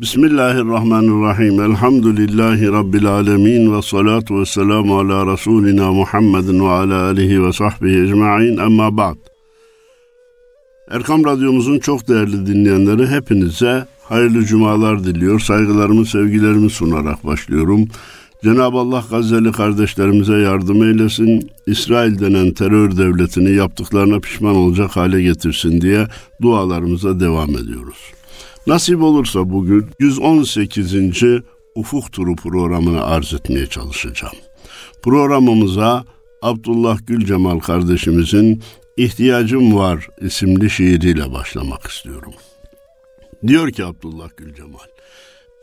Bismillahirrahmanirrahim. Elhamdülillahi Rabbil alemin ve salatu ve selamu ala Resulina Muhammedin ve ala alihi ve sahbihi ecma'in. Amma ba'd. Erkam Radyomuzun çok değerli dinleyenleri hepinize hayırlı cumalar diliyor. Saygılarımı, sevgilerimi sunarak başlıyorum. Cenab-ı Allah Gazze'li kardeşlerimize yardım eylesin. İsrail denen terör devletini yaptıklarına pişman olacak hale getirsin diye dualarımıza devam ediyoruz. Nasip olursa bugün 118. Ufuk Turu programını arz etmeye çalışacağım. Programımıza Abdullah Gülcemal kardeşimizin İhtiyacım Var isimli şiiriyle başlamak istiyorum. Diyor ki Abdullah Gülcemal,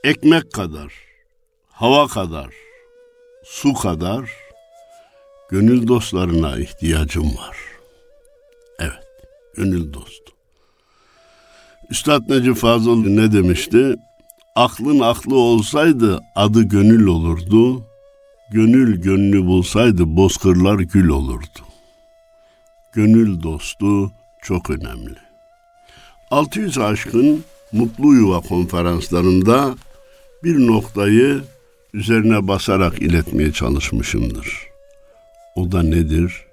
ekmek kadar, hava kadar, su kadar gönül dostlarına ihtiyacım var. Evet, gönül dostu. Üstad Necip Fazıl ne demişti? Aklın aklı olsaydı adı gönül olurdu. Gönül gönlü bulsaydı bozkırlar gül olurdu. Gönül dostu çok önemli. 600 aşkın Mutlu Yuva konferanslarında bir noktayı üzerine basarak iletmeye çalışmışımdır. O da nedir?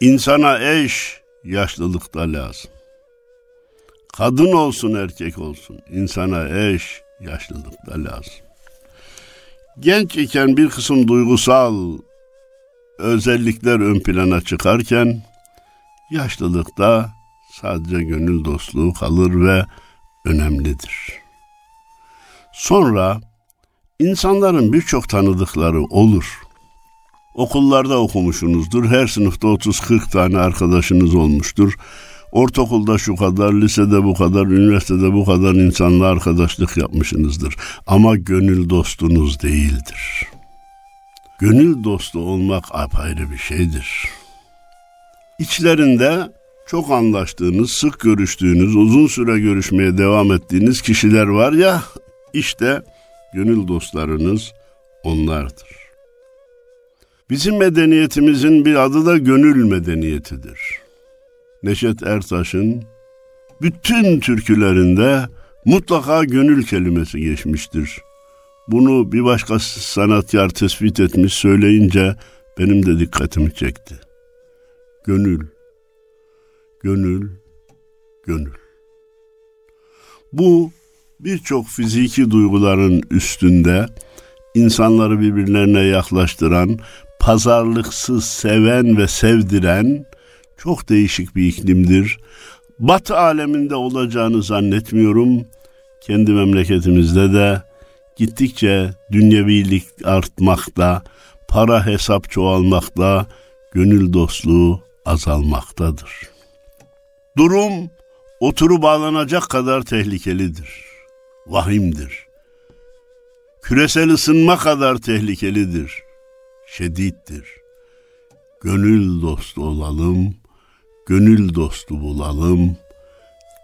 İnsana eş yaşlılıkta lazım. Kadın olsun erkek olsun insana eş yaşlılıkta lazım. Genç iken bir kısım duygusal özellikler ön plana çıkarken yaşlılıkta sadece gönül dostluğu kalır ve önemlidir. Sonra insanların birçok tanıdıkları olur. Okullarda okumuşsunuzdur. Her sınıfta 30-40 tane arkadaşınız olmuştur. Ortaokulda şu kadar, lisede bu kadar, üniversitede bu kadar insanla arkadaşlık yapmışsınızdır. Ama gönül dostunuz değildir. Gönül dostu olmak apayrı bir şeydir. İçlerinde çok anlaştığınız, sık görüştüğünüz, uzun süre görüşmeye devam ettiğiniz kişiler var ya, işte gönül dostlarınız onlardır. Bizim medeniyetimizin bir adı da gönül medeniyetidir. Neşet Ertaş'ın bütün türkülerinde mutlaka gönül kelimesi geçmiştir. Bunu bir başka sanatkar tespit etmiş söyleyince benim de dikkatimi çekti. Gönül, gönül, gönül. Bu birçok fiziki duyguların üstünde insanları birbirlerine yaklaştıran, pazarlıksız seven ve sevdiren çok değişik bir iklimdir. Batı aleminde olacağını zannetmiyorum. Kendi memleketimizde de gittikçe dünyevilik artmakta, para hesap çoğalmakta, gönül dostluğu azalmaktadır. Durum oturu bağlanacak kadar tehlikelidir. Vahimdir. Küresel ısınma kadar tehlikelidir. Şedittir. Gönül dostu olalım, gönül dostu bulalım.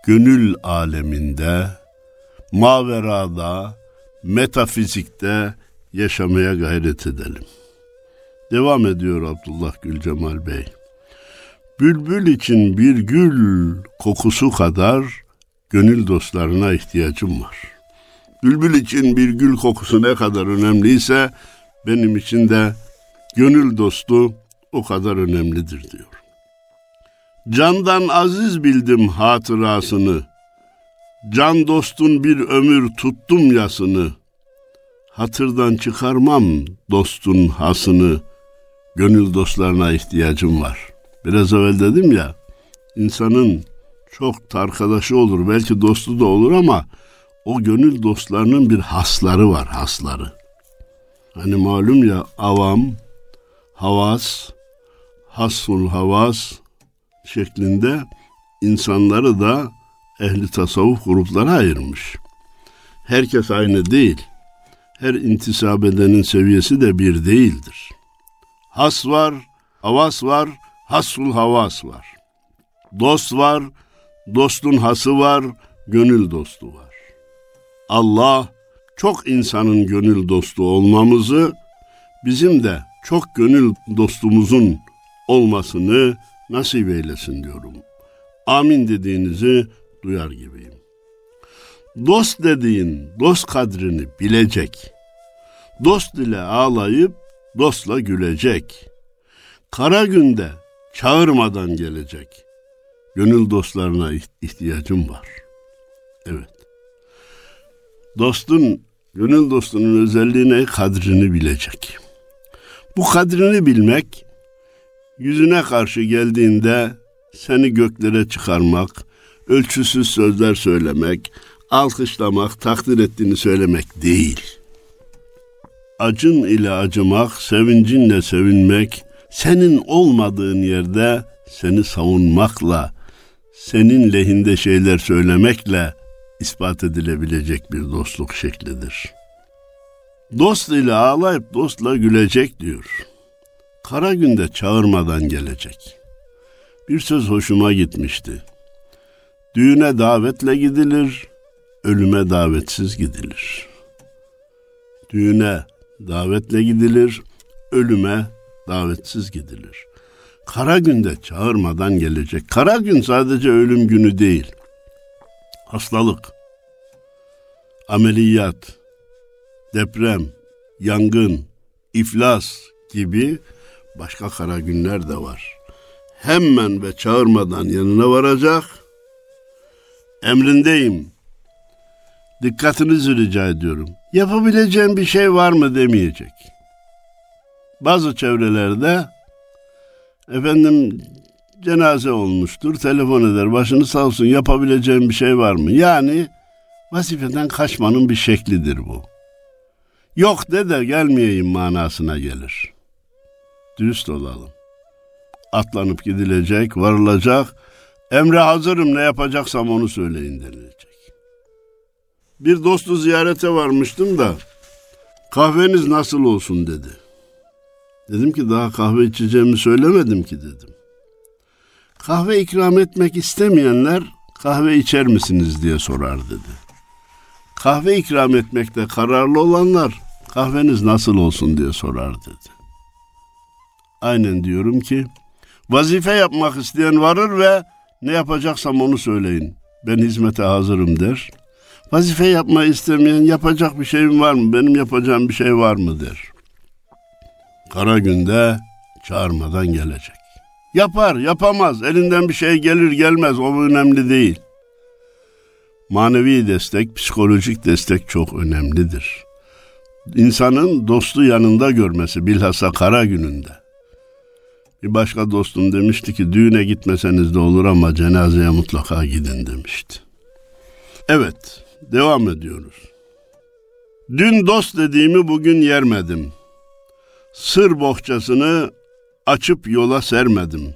Gönül aleminde, maverada, metafizikte yaşamaya gayret edelim. Devam ediyor Abdullah Gülcemal Bey. Bülbül için bir gül kokusu kadar gönül dostlarına ihtiyacım var. Bülbül için bir gül kokusu ne kadar önemliyse benim için de gönül dostu o kadar önemlidir diyor. Candan aziz bildim hatırasını. Can dostun bir ömür tuttum yasını. Hatırdan çıkarmam dostun hasını. Gönül dostlarına ihtiyacım var. Biraz evvel dedim ya, insanın çok arkadaşı olur, belki dostu da olur ama o gönül dostlarının bir hasları var, hasları. Hani malum ya avam, havas, hasul havas şeklinde insanları da ehli tasavvuf gruplara ayırmış. Herkes aynı değil. Her intisap edenin seviyesi de bir değildir. Has var, havas var, hasul havas var. Dost var, dostun hası var, gönül dostu var. Allah çok insanın gönül dostu olmamızı, bizim de çok gönül dostumuzun olmasını nasip eylesin diyorum. Amin dediğinizi duyar gibiyim. Dost dediğin dost kadrini bilecek. Dost ile ağlayıp dostla gülecek. Kara günde çağırmadan gelecek. Gönül dostlarına ihtiyacım var. Evet. Dostun, gönül dostunun özelliğine kadrini bilecek. Bu kadrini bilmek, yüzüne karşı geldiğinde seni göklere çıkarmak, ölçüsüz sözler söylemek, alkışlamak, takdir ettiğini söylemek değil. Acın ile acımak, sevincinle sevinmek, senin olmadığın yerde seni savunmakla, senin lehinde şeyler söylemekle ispat edilebilecek bir dostluk şeklidir. Dost ile ağlayıp dostla gülecek diyor. Kara günde çağırmadan gelecek. Bir söz hoşuma gitmişti. Düğüne davetle gidilir, ölüme davetsiz gidilir. Düğüne davetle gidilir, ölüme davetsiz gidilir. Kara günde çağırmadan gelecek. Kara gün sadece ölüm günü değil. Hastalık, ameliyat, deprem, yangın, iflas gibi başka kara günler de var. Hemen ve çağırmadan yanına varacak. Emrindeyim. Dikkatinizi rica ediyorum. Yapabileceğim bir şey var mı demeyecek. Bazı çevrelerde efendim cenaze olmuştur. Telefon eder. Başını sağ olsun yapabileceğim bir şey var mı? Yani vazifeden kaçmanın bir şeklidir bu. Yok de de gelmeyeyim manasına gelir. Dürüst olalım. Atlanıp gidilecek, varılacak. Emre hazırım ne yapacaksam onu söyleyin denilecek. Bir dostu ziyarete varmıştım da kahveniz nasıl olsun dedi. Dedim ki daha kahve içeceğimi söylemedim ki dedim. Kahve ikram etmek istemeyenler kahve içer misiniz diye sorar dedi. Kahve ikram etmekte kararlı olanlar kahveniz nasıl olsun diye sorar dedi. Aynen diyorum ki vazife yapmak isteyen varır ve ne yapacaksam onu söyleyin. Ben hizmete hazırım der. Vazife yapmayı istemeyen yapacak bir şeyim var mı? Benim yapacağım bir şey var mı der. Kara günde çağırmadan gelecek. Yapar, yapamaz. Elinden bir şey gelir gelmez. O önemli değil. Manevi destek, psikolojik destek çok önemlidir. İnsanın dostu yanında görmesi bilhassa kara gününde. Bir başka dostum demişti ki düğüne gitmeseniz de olur ama cenazeye mutlaka gidin demişti. Evet, devam ediyoruz. Dün dost dediğimi bugün yermedim. Sır bohçasını açıp yola sermedim.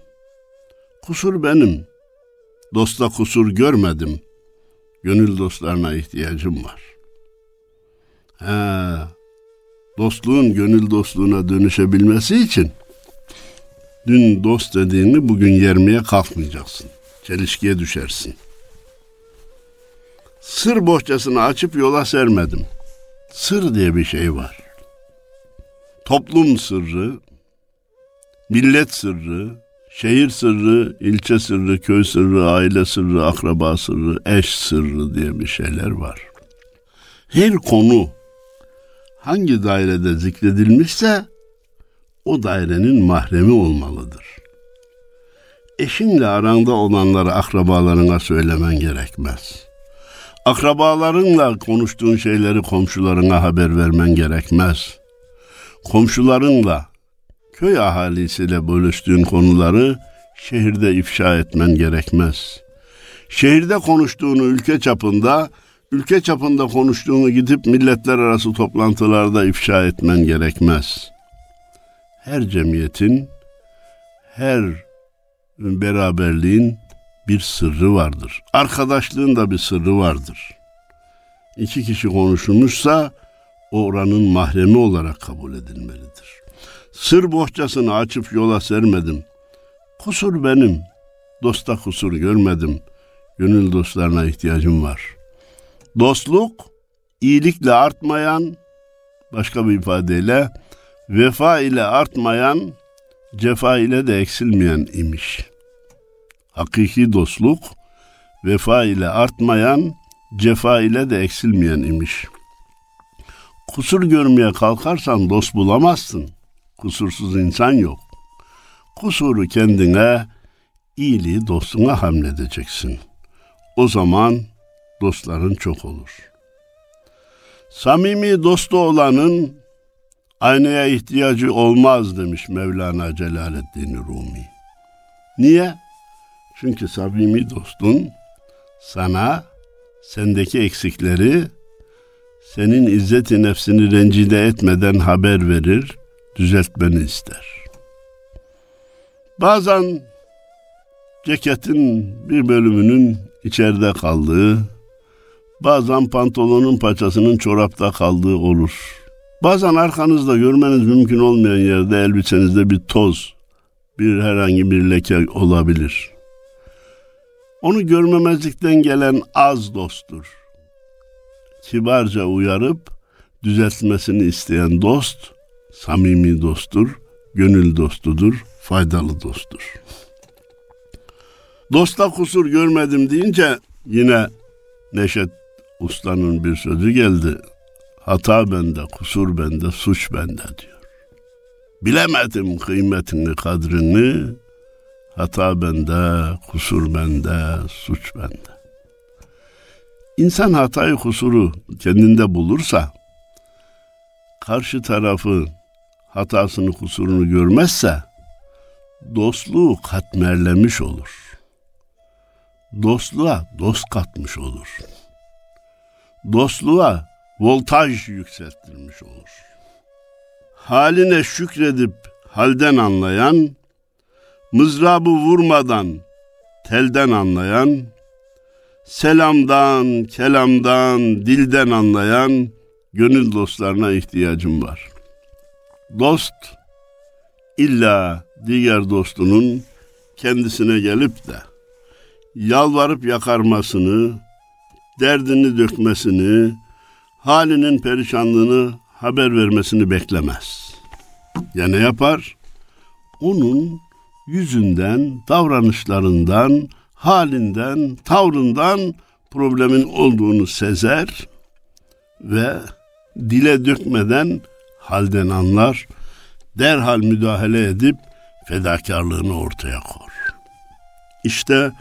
Kusur benim. Dosta kusur görmedim. Gönül dostlarına ihtiyacım var. He, dostluğun gönül dostluğuna dönüşebilmesi için dün dost dediğini bugün yermeye kalkmayacaksın. Çelişkiye düşersin. Sır bohçasını açıp yola sermedim. Sır diye bir şey var. Toplum sırrı, millet sırrı, şehir sırrı, ilçe sırrı, köy sırrı, aile sırrı, akraba sırrı, eş sırrı diye bir şeyler var. Her konu hangi dairede zikredilmişse o dairenin mahremi olmalıdır. Eşinle aranda olanları akrabalarına söylemen gerekmez. Akrabalarınla konuştuğun şeyleri komşularına haber vermen gerekmez. Komşularınla köy ahalisiyle bölüştüğün konuları şehirde ifşa etmen gerekmez. Şehirde konuştuğunu ülke çapında, ülke çapında konuştuğunu gidip milletler arası toplantılarda ifşa etmen gerekmez. Her cemiyetin, her beraberliğin bir sırrı vardır. Arkadaşlığın da bir sırrı vardır. İki kişi konuşulmuşsa oranın mahremi olarak kabul edilmelidir. Sır bohçasını açıp yola sermedim. Kusur benim. Dosta kusur görmedim. Gönül dostlarına ihtiyacım var. Dostluk iyilikle artmayan, başka bir ifadeyle vefa ile artmayan, cefa ile de eksilmeyen imiş. Hakiki dostluk vefa ile artmayan, cefa ile de eksilmeyen imiş. Kusur görmeye kalkarsan dost bulamazsın. Kusursuz insan yok. Kusuru kendine, iyiliği dostuna hamledeceksin. O zaman dostların çok olur. Samimi dostu olanın aynaya ihtiyacı olmaz demiş Mevlana Celaleddin Rumi. Niye? Çünkü samimi dostun sana sendeki eksikleri senin izzeti nefsini rencide etmeden haber verir, düzeltmeni ister. Bazen ceketin bir bölümünün içeride kaldığı, bazen pantolonun paçasının çorapta kaldığı olur. Bazen arkanızda görmeniz mümkün olmayan yerde elbisenizde bir toz, bir herhangi bir leke olabilir. Onu görmemezlikten gelen az dosttur. Kibarca uyarıp düzeltmesini isteyen dost, samimi dosttur, gönül dostudur, faydalı dosttur. Dosta kusur görmedim deyince yine Neşet Usta'nın bir sözü geldi. Hata bende, kusur bende, suç bende diyor. Bilemedim kıymetini, kadrini. Hata bende, kusur bende, suç bende. İnsan hatayı kusuru kendinde bulursa, karşı tarafı hatasını kusurunu görmezse, dostluğu katmerlemiş olur. Dostluğa dost katmış olur. Dostluğa voltaj yükselttirmiş olur. Haline şükredip halden anlayan, mızrabı vurmadan telden anlayan, selamdan, kelamdan, dilden anlayan gönül dostlarına ihtiyacım var. Dost illa diğer dostunun kendisine gelip de yalvarıp yakarmasını, derdini dökmesini, halinin perişanlığını haber vermesini beklemez. Ya ne yapar? Onun yüzünden, davranışlarından, halinden, tavrından problemin olduğunu sezer ve dile dökmeden halden anlar, derhal müdahale edip fedakarlığını ortaya koyar. İşte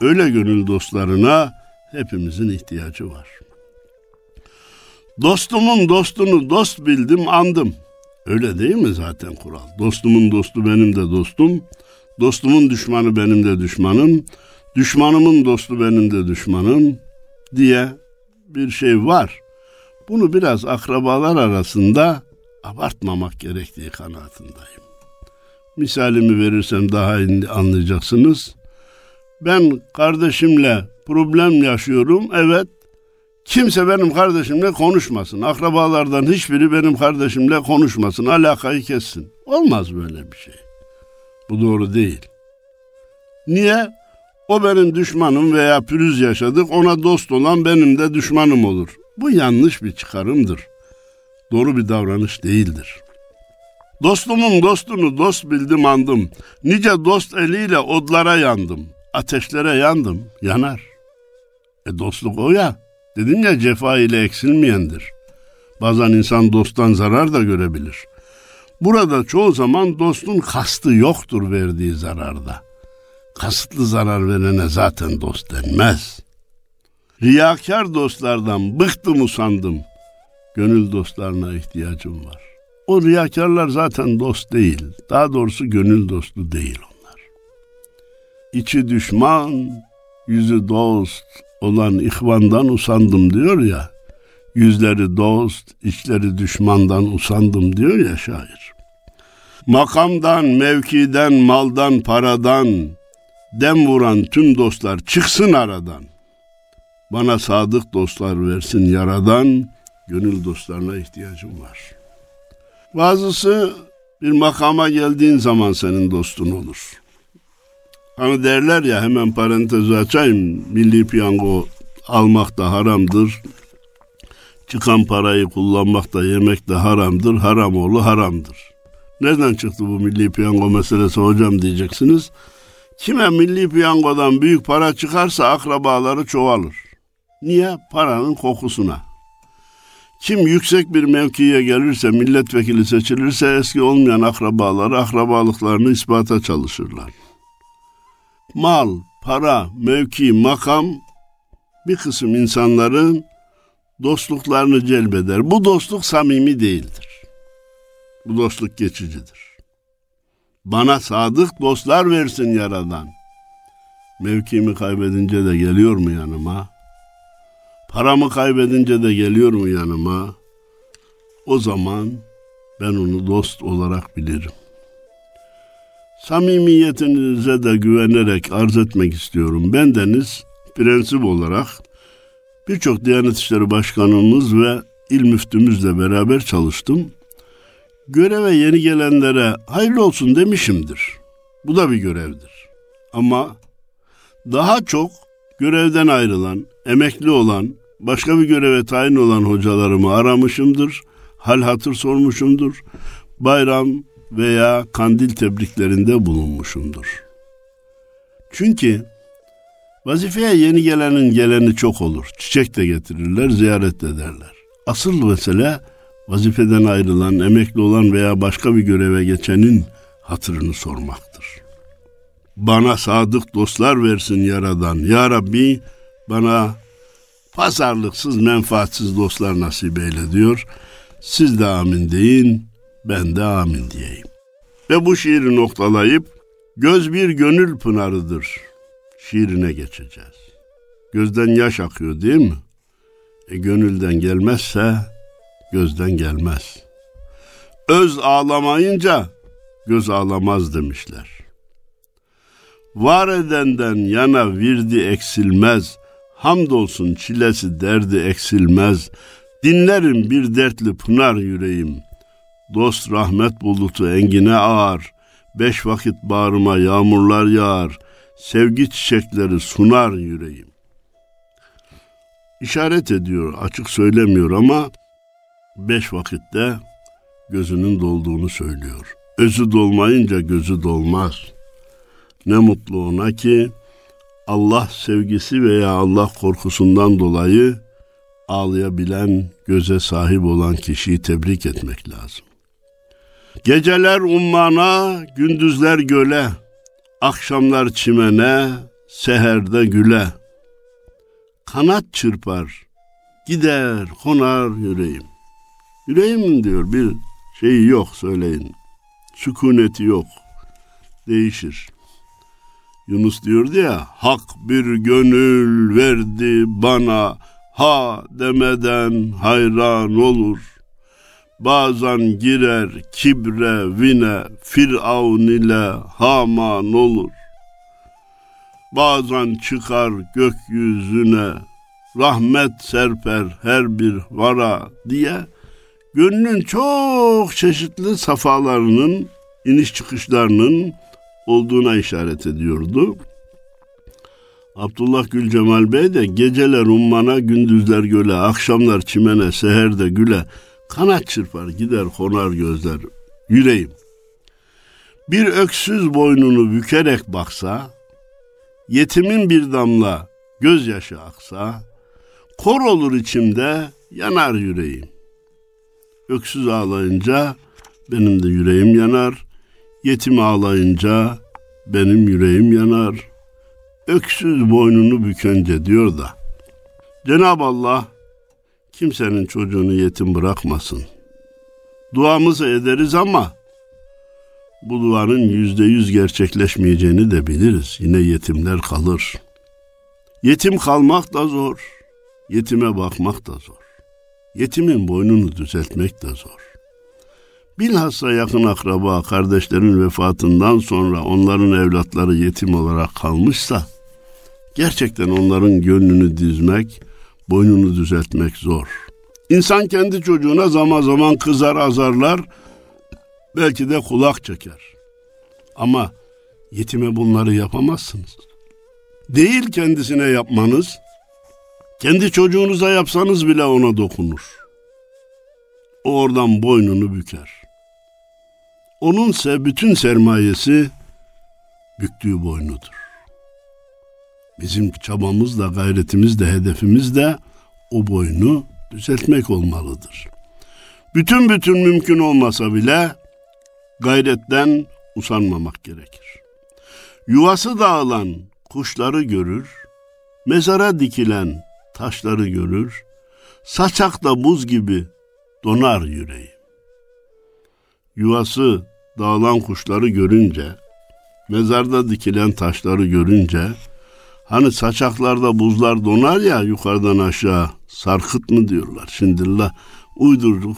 öyle gönül dostlarına hepimizin ihtiyacı var. Dostumun dostunu dost bildim andım. Öyle değil mi zaten kural? Dostumun dostu benim de dostum. Dostumun düşmanı benim de düşmanım. Düşmanımın dostu benim de düşmanım diye bir şey var. Bunu biraz akrabalar arasında abartmamak gerektiği kanaatindeyim. Misalimi verirsem daha iyi anlayacaksınız. Ben kardeşimle problem yaşıyorum. Evet Kimse benim kardeşimle konuşmasın. Akrabalardan hiçbiri benim kardeşimle konuşmasın. Alakayı kessin. Olmaz böyle bir şey. Bu doğru değil. Niye? O benim düşmanım veya pürüz yaşadık. Ona dost olan benim de düşmanım olur. Bu yanlış bir çıkarımdır. Doğru bir davranış değildir. Dostumun dostunu dost bildim andım. Nice dost eliyle odlara yandım. Ateşlere yandım. Yanar. E dostluk o ya. Dedim ya cefa ile eksilmeyendir. Bazen insan dosttan zarar da görebilir. Burada çoğu zaman dostun kastı yoktur verdiği zararda. Kasıtlı zarar verene zaten dost denmez. Riyakar dostlardan bıktım usandım. Gönül dostlarına ihtiyacım var. O riyakarlar zaten dost değil. Daha doğrusu gönül dostu değil onlar. İçi düşman, yüzü dost, olan ihvandan usandım diyor ya. Yüzleri dost, içleri düşmandan usandım diyor ya şair. Makamdan, mevkiden, maldan, paradan dem vuran tüm dostlar çıksın aradan. Bana sadık dostlar versin yaradan, gönül dostlarına ihtiyacım var. Bazısı bir makama geldiğin zaman senin dostun olur. Hani derler ya hemen parantez açayım. Milli piyango almak da haramdır. Çıkan parayı kullanmak da yemek de haramdır. Haram oğlu haramdır. Nereden çıktı bu milli piyango meselesi hocam diyeceksiniz. Kime milli piyangodan büyük para çıkarsa akrabaları çoğalır. Niye? Paranın kokusuna. Kim yüksek bir mevkiye gelirse, milletvekili seçilirse eski olmayan akrabaları akrabalıklarını ispata çalışırlar. Mal, para, mevki, makam bir kısım insanların dostluklarını celbeder. Bu dostluk samimi değildir. Bu dostluk geçicidir. Bana sadık dostlar versin yaradan. Mevkimi kaybedince de geliyor mu yanıma? Paramı kaybedince de geliyor mu yanıma? O zaman ben onu dost olarak bilirim. Samimiyetinize de güvenerek arz etmek istiyorum. Bendeniz prensip olarak birçok Diyanet İşleri Başkanımız ve il müftümüzle beraber çalıştım. Göreve yeni gelenlere hayırlı olsun demişimdir. Bu da bir görevdir. Ama daha çok görevden ayrılan, emekli olan, başka bir göreve tayin olan hocalarımı aramışımdır. Hal hatır sormuşumdur. Bayram veya kandil tebriklerinde bulunmuşumdur. Çünkü vazifeye yeni gelenin geleni çok olur. Çiçek de getirirler, ziyaret ederler. Asıl mesele vazifeden ayrılan, emekli olan veya başka bir göreve geçenin hatırını sormaktır. Bana sadık dostlar versin Yaradan. Ya Rabbi bana pazarlıksız, menfaatsiz dostlar nasip eyle diyor. Siz de amin deyin, ben de amin diyeyim. Ve bu şiiri noktalayıp göz bir gönül pınarıdır şiirine geçeceğiz. Gözden yaş akıyor değil mi? E gönülden gelmezse gözden gelmez. Öz ağlamayınca göz ağlamaz demişler. Var edenden yana virdi eksilmez, hamdolsun çilesi derdi eksilmez. Dinlerim bir dertli pınar yüreğim. Dost rahmet bulutu engine ağar. Beş vakit bağrıma yağmurlar yağar. Sevgi çiçekleri sunar yüreğim. İşaret ediyor, açık söylemiyor ama beş vakitte gözünün dolduğunu söylüyor. Özü dolmayınca gözü dolmaz. Ne mutlu ona ki Allah sevgisi veya Allah korkusundan dolayı ağlayabilen göze sahip olan kişiyi tebrik etmek lazım. Geceler ummana, gündüzler göle, akşamlar çimene, seherde güle. Kanat çırpar, gider, konar yüreğim. Yüreğim diyor bir şeyi yok söyleyin. Sükuneti yok. Değişir. Yunus diyordu ya, hak bir gönül verdi bana, ha demeden hayran olur. Bazen girer kibre vine, firavun ile haman olur. Bazen çıkar gökyüzüne, rahmet serper her bir vara diye gönlün çok çeşitli safalarının, iniş çıkışlarının olduğuna işaret ediyordu. Abdullah Gül Cemal Bey de geceler ummana, gündüzler göle, akşamlar çimene, seherde güle, kanat çırpar gider konar gözler, yüreğim. Bir öksüz boynunu bükerek baksa, yetimin bir damla gözyaşı aksa, kor olur içimde, yanar yüreğim. Öksüz ağlayınca benim de yüreğim yanar, yetim ağlayınca benim yüreğim yanar.'' öksüz boynunu bükünce diyor da Cenab-ı Allah kimsenin çocuğunu yetim bırakmasın. Duamızı ederiz ama bu duanın yüzde yüz gerçekleşmeyeceğini de biliriz. Yine yetimler kalır. Yetim kalmak da zor. Yetime bakmak da zor. Yetimin boynunu düzeltmek de zor. Bilhassa yakın akraba, kardeşlerin vefatından sonra onların evlatları yetim olarak kalmışsa Gerçekten onların gönlünü dizmek, boynunu düzeltmek zor. İnsan kendi çocuğuna zaman zaman kızar, azarlar, belki de kulak çeker. Ama yetime bunları yapamazsınız. Değil kendisine yapmanız, kendi çocuğunuza yapsanız bile ona dokunur. O oradan boynunu büker. Onunsa bütün sermayesi büktüğü boynudur. Bizim çabamız da, gayretimiz de, hedefimiz de o boynu düzeltmek olmalıdır. Bütün bütün mümkün olmasa bile gayretten usanmamak gerekir. Yuvası dağılan kuşları görür, mezara dikilen taşları görür, saçakta buz gibi donar yüreği. Yuvası dağılan kuşları görünce, mezarda dikilen taşları görünce, hani saçaklarda buzlar donar ya yukarıdan aşağı, sarkıt mı diyorlar. Şimdi la uydurduk,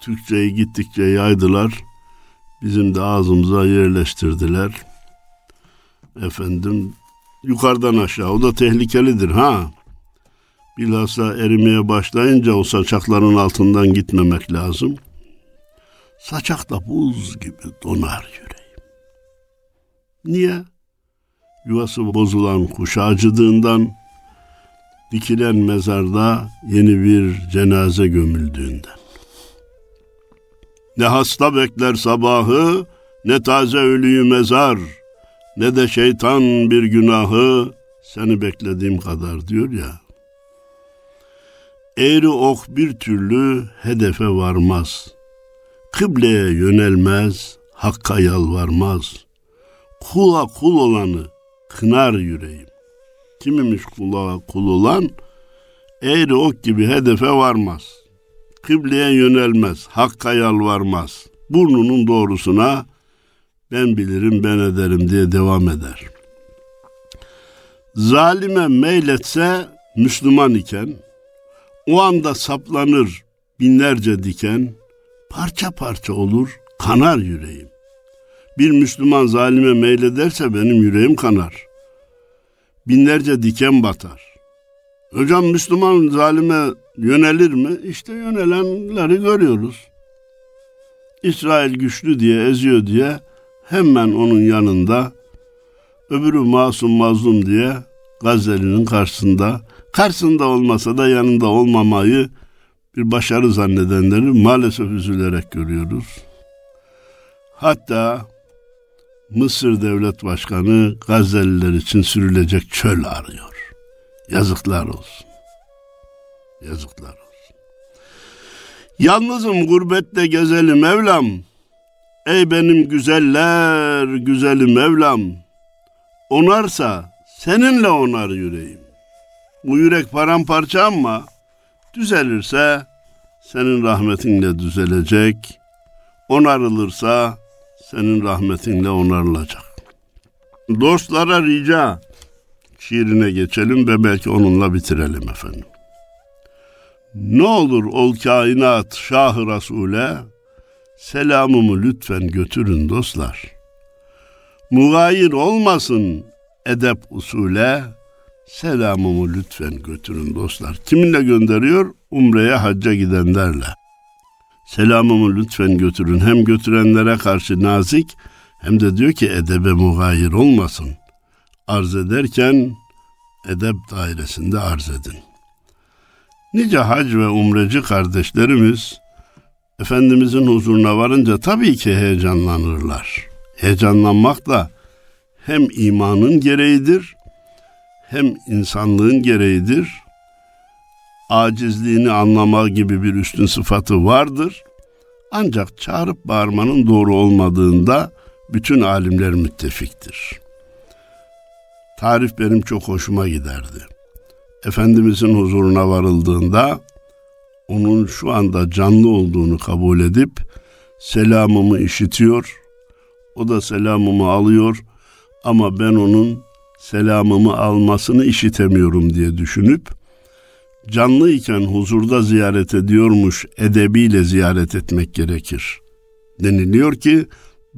Türkçeyi gittikçe yaydılar, bizim de ağzımıza yerleştirdiler. Efendim, yukarıdan aşağı, o da tehlikelidir ha. Bilhassa erimeye başlayınca o saçakların altından gitmemek lazım. Saçakta buz gibi donar yüreğim. Niye? Yuvası bozulan kuş acıdığından, dikilen mezarda yeni bir cenaze gömüldüğünden. Ne hasta bekler sabahı, ne taze ölüyü mezar, ne de şeytan bir günahı seni beklediğim kadar diyor ya. Eğri ok bir türlü hedefe varmaz. Kıbleye yönelmez, hakka yalvarmaz. Kula kul olanı kınar yüreğim. Kimimiş kula kul olan? Eğri ok gibi hedefe varmaz. Kıbleye yönelmez, hakka yalvarmaz. Burnunun doğrusuna ben bilirim ben ederim diye devam eder. Zalime meyletse Müslüman iken, o anda saplanır binlerce diken, parça parça olur, kanar yüreğim. Bir Müslüman zalime meylederse benim yüreğim kanar. Binlerce diken batar. Hocam Müslüman zalime yönelir mi? İşte yönelenleri görüyoruz. İsrail güçlü diye, eziyor diye hemen onun yanında öbürü masum mazlum diye Gazze'linin karşısında karşısında olmasa da yanında olmamayı bir başarı zannedenleri maalesef üzülerek görüyoruz. Hatta Mısır Devlet Başkanı Gazze'liler için sürülecek çöl arıyor. Yazıklar olsun. Yazıklar olsun. Yalnızım gurbette gezelim Mevlam. Ey benim güzeller güzeli Mevlam. Onarsa seninle onar yüreğim. Bu yürek paramparça ama düzelirse senin rahmetinle düzelecek. Onarılırsa senin rahmetinle onarılacak. Dostlara rica şiirine geçelim ve belki onunla bitirelim efendim. Ne olur ol kainat şahı Resul'e selamımı lütfen götürün dostlar. Mugayir olmasın edep usule selamımı lütfen götürün dostlar. Kiminle gönderiyor? Umre'ye hacca gidenlerle. Selamımı lütfen götürün. Hem götürenlere karşı nazik hem de diyor ki edebe mugayir olmasın. Arz ederken edep dairesinde arz edin. Nice hac ve umreci kardeşlerimiz Efendimizin huzuruna varınca tabii ki heyecanlanırlar. Heyecanlanmak da hem imanın gereğidir hem insanlığın gereğidir. Acizliğini anlama gibi bir üstün sıfatı vardır. Ancak çağırıp bağırmanın doğru olmadığında bütün alimler müttefiktir. Tarif benim çok hoşuma giderdi. Efendimizin huzuruna varıldığında onun şu anda canlı olduğunu kabul edip selamımı işitiyor. O da selamımı alıyor ama ben onun selamımı almasını işitemiyorum diye düşünüp canlı iken huzurda ziyaret ediyormuş edebiyle ziyaret etmek gerekir. Deniliyor ki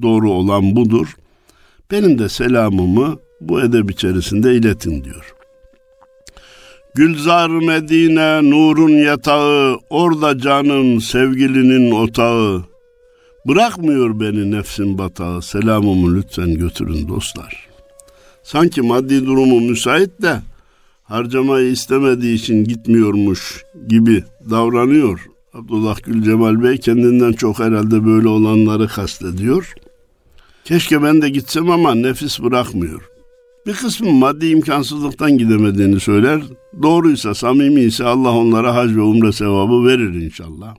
doğru olan budur. Benim de selamımı bu edeb içerisinde iletin diyor. Gülzar Medine nurun yatağı, orada canım sevgilinin otağı. Bırakmıyor beni nefsin batağı, selamımı lütfen götürün dostlar. Sanki maddi durumu müsait de harcamayı istemediği için gitmiyormuş gibi davranıyor. Abdullah Gül Cemal Bey kendinden çok herhalde böyle olanları kastediyor. Keşke ben de gitsem ama nefis bırakmıyor. Bir kısmı maddi imkansızlıktan gidemediğini söyler. Doğruysa, samimi ise Allah onlara hac ve umre sevabı verir inşallah.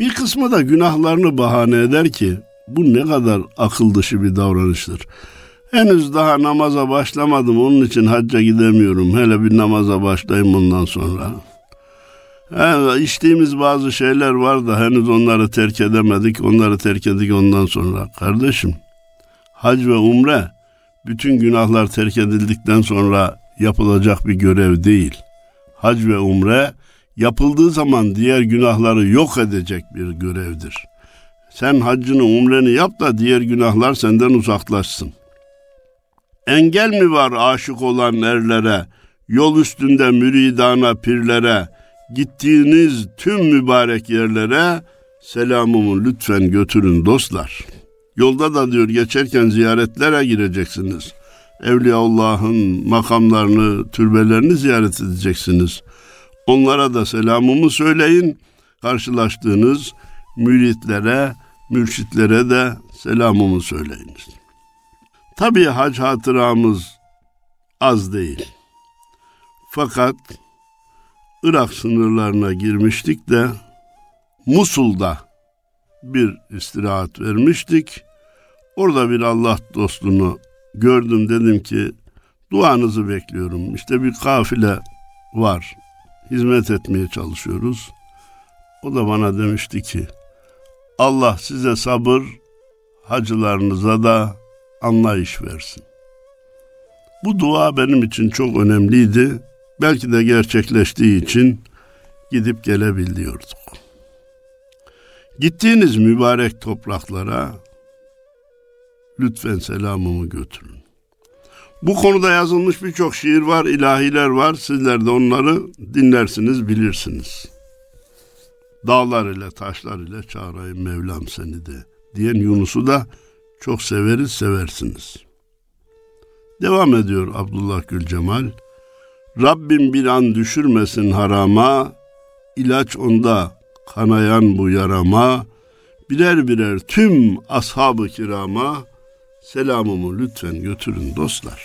Bir kısmı da günahlarını bahane eder ki bu ne kadar akıl dışı bir davranıştır. Henüz daha namaza başlamadım onun için hacca gidemiyorum. Hele bir namaza başlayayım bundan sonra. Yani içtiğimiz bazı şeyler var da henüz onları terk edemedik. Onları terk edik ondan sonra. Kardeşim hac ve umre bütün günahlar terk edildikten sonra yapılacak bir görev değil. Hac ve umre yapıldığı zaman diğer günahları yok edecek bir görevdir. Sen haccını umreni yap da diğer günahlar senden uzaklaşsın. Engel mi var aşık olan erlere, yol üstünde müridana pirlere, gittiğiniz tüm mübarek yerlere selamımı lütfen götürün dostlar. Yolda da diyor geçerken ziyaretlere gireceksiniz. Evliyaullah'ın makamlarını, türbelerini ziyaret edeceksiniz. Onlara da selamımı söyleyin. Karşılaştığınız müritlere, mürşitlere de selamımı söyleyiniz. Tabii hac hatıramız az değil. Fakat Irak sınırlarına girmiştik de Musul'da bir istirahat vermiştik. Orada bir Allah dostunu gördüm dedim ki duanızı bekliyorum. İşte bir kafile var. Hizmet etmeye çalışıyoruz. O da bana demişti ki Allah size sabır, hacılarınıza da anlayış versin. Bu dua benim için çok önemliydi. Belki de gerçekleştiği için gidip gelebiliyorduk. Gittiğiniz mübarek topraklara lütfen selamımı götürün. Bu konuda yazılmış birçok şiir var, ilahiler var. Sizler de onları dinlersiniz, bilirsiniz. Dağlar ile taşlar ile çağırayım Mevlam seni de diyen Yunus'u da çok severiz, seversiniz. Devam ediyor Abdullah Gül Cemal. Rabbim bir an düşürmesin harama, ilaç onda kanayan bu yarama, birer birer tüm ashab-ı kirama selamımı lütfen götürün dostlar.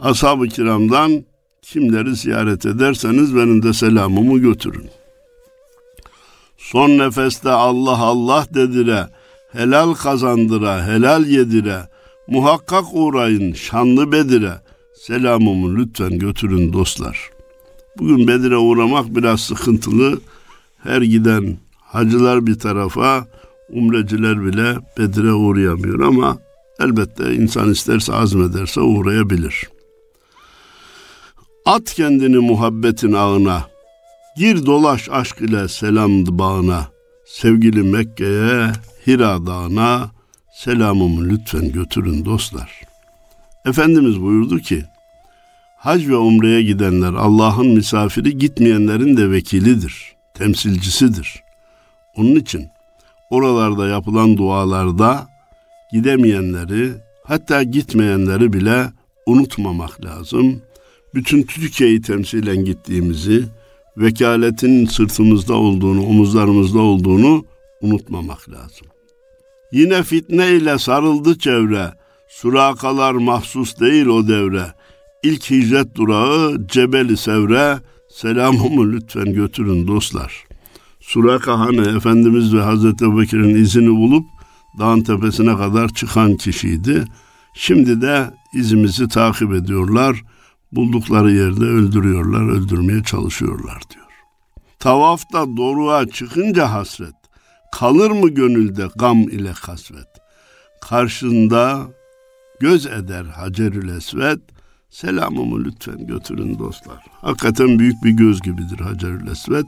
Ashab-ı kiramdan kimleri ziyaret ederseniz benim de selamımı götürün. Son nefeste Allah Allah dedire, helal kazandıra, helal yedire, muhakkak uğrayın şanlı Bedir'e, selamımı lütfen götürün dostlar. Bugün Bedir'e uğramak biraz sıkıntılı. Her giden hacılar bir tarafa, umreciler bile Bedir'e uğrayamıyor ama elbette insan isterse azmederse uğrayabilir. At kendini muhabbetin ağına, gir dolaş aşk ile selam bağına, sevgili Mekke'ye, Hira dağına, selamımı lütfen götürün dostlar. Efendimiz buyurdu ki, hac ve umreye gidenler Allah'ın misafiri gitmeyenlerin de vekilidir, temsilcisidir. Onun için oralarda yapılan dualarda gidemeyenleri hatta gitmeyenleri bile unutmamak lazım. Bütün Türkiye'yi temsilen gittiğimizi, vekaletin sırtımızda olduğunu, omuzlarımızda olduğunu unutmamak lazım. Yine fitne ile sarıldı çevre, surakalar mahsus değil o devre. İlk hicret durağı Cebeli Sevre, selamımı lütfen götürün dostlar. Suraka Hane Efendimiz ve Hazreti Bekir'in izini bulup dağın tepesine kadar çıkan kişiydi. Şimdi de izimizi takip ediyorlar. Buldukları yerde öldürüyorlar, öldürmeye çalışıyorlar diyor. Tavafta doruğa çıkınca hasret, kalır mı gönülde gam ile kasvet? Karşında göz eder Hacerül Esved, selamımı lütfen götürün dostlar. Hakikaten büyük bir göz gibidir Hacerül Esved,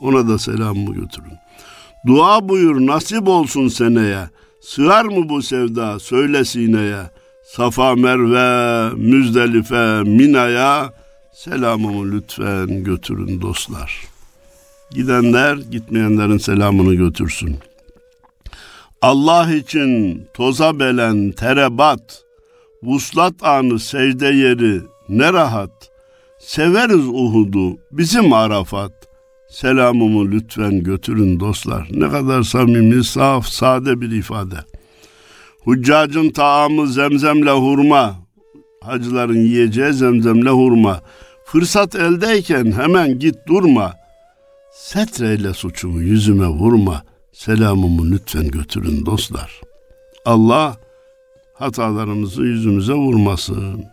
ona da selamımı götürün. Dua buyur nasip olsun seneye, sığar mı bu sevda söyle sineye, Safa Merve, Müzdelife, Mina'ya selamımı lütfen götürün dostlar. Gidenler gitmeyenlerin selamını götürsün. Allah için toza belen terebat, vuslat anı secde yeri ne rahat. Severiz Uhud'u bizim Arafat. Selamımı lütfen götürün dostlar. Ne kadar samimi, saf, sade bir ifade. Huccacın taamı zemzemle hurma, Hacıların yiyeceği zemzemle hurma. Fırsat eldeyken hemen git durma. Setreyle suçumu yüzüme vurma. Selamımı lütfen götürün dostlar. Allah hatalarımızı yüzümüze vurmasın.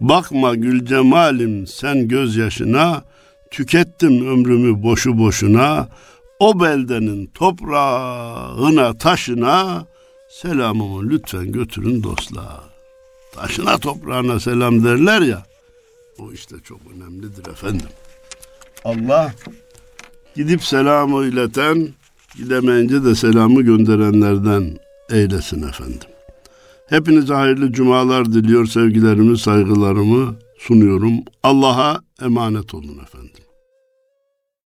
Bakma gül cemalim sen gözyaşına, tükettim ömrümü boşu boşuna, o beldenin toprağına, taşına selamımı lütfen götürün dostlar. Taşına toprağına selam derler ya, o işte çok önemlidir efendim. Allah gidip selamı ileten, gidemeyince de selamı gönderenlerden eylesin efendim. Hepinize hayırlı cumalar diliyor, sevgilerimi, saygılarımı sunuyorum. Allah'a emanet olun efendim.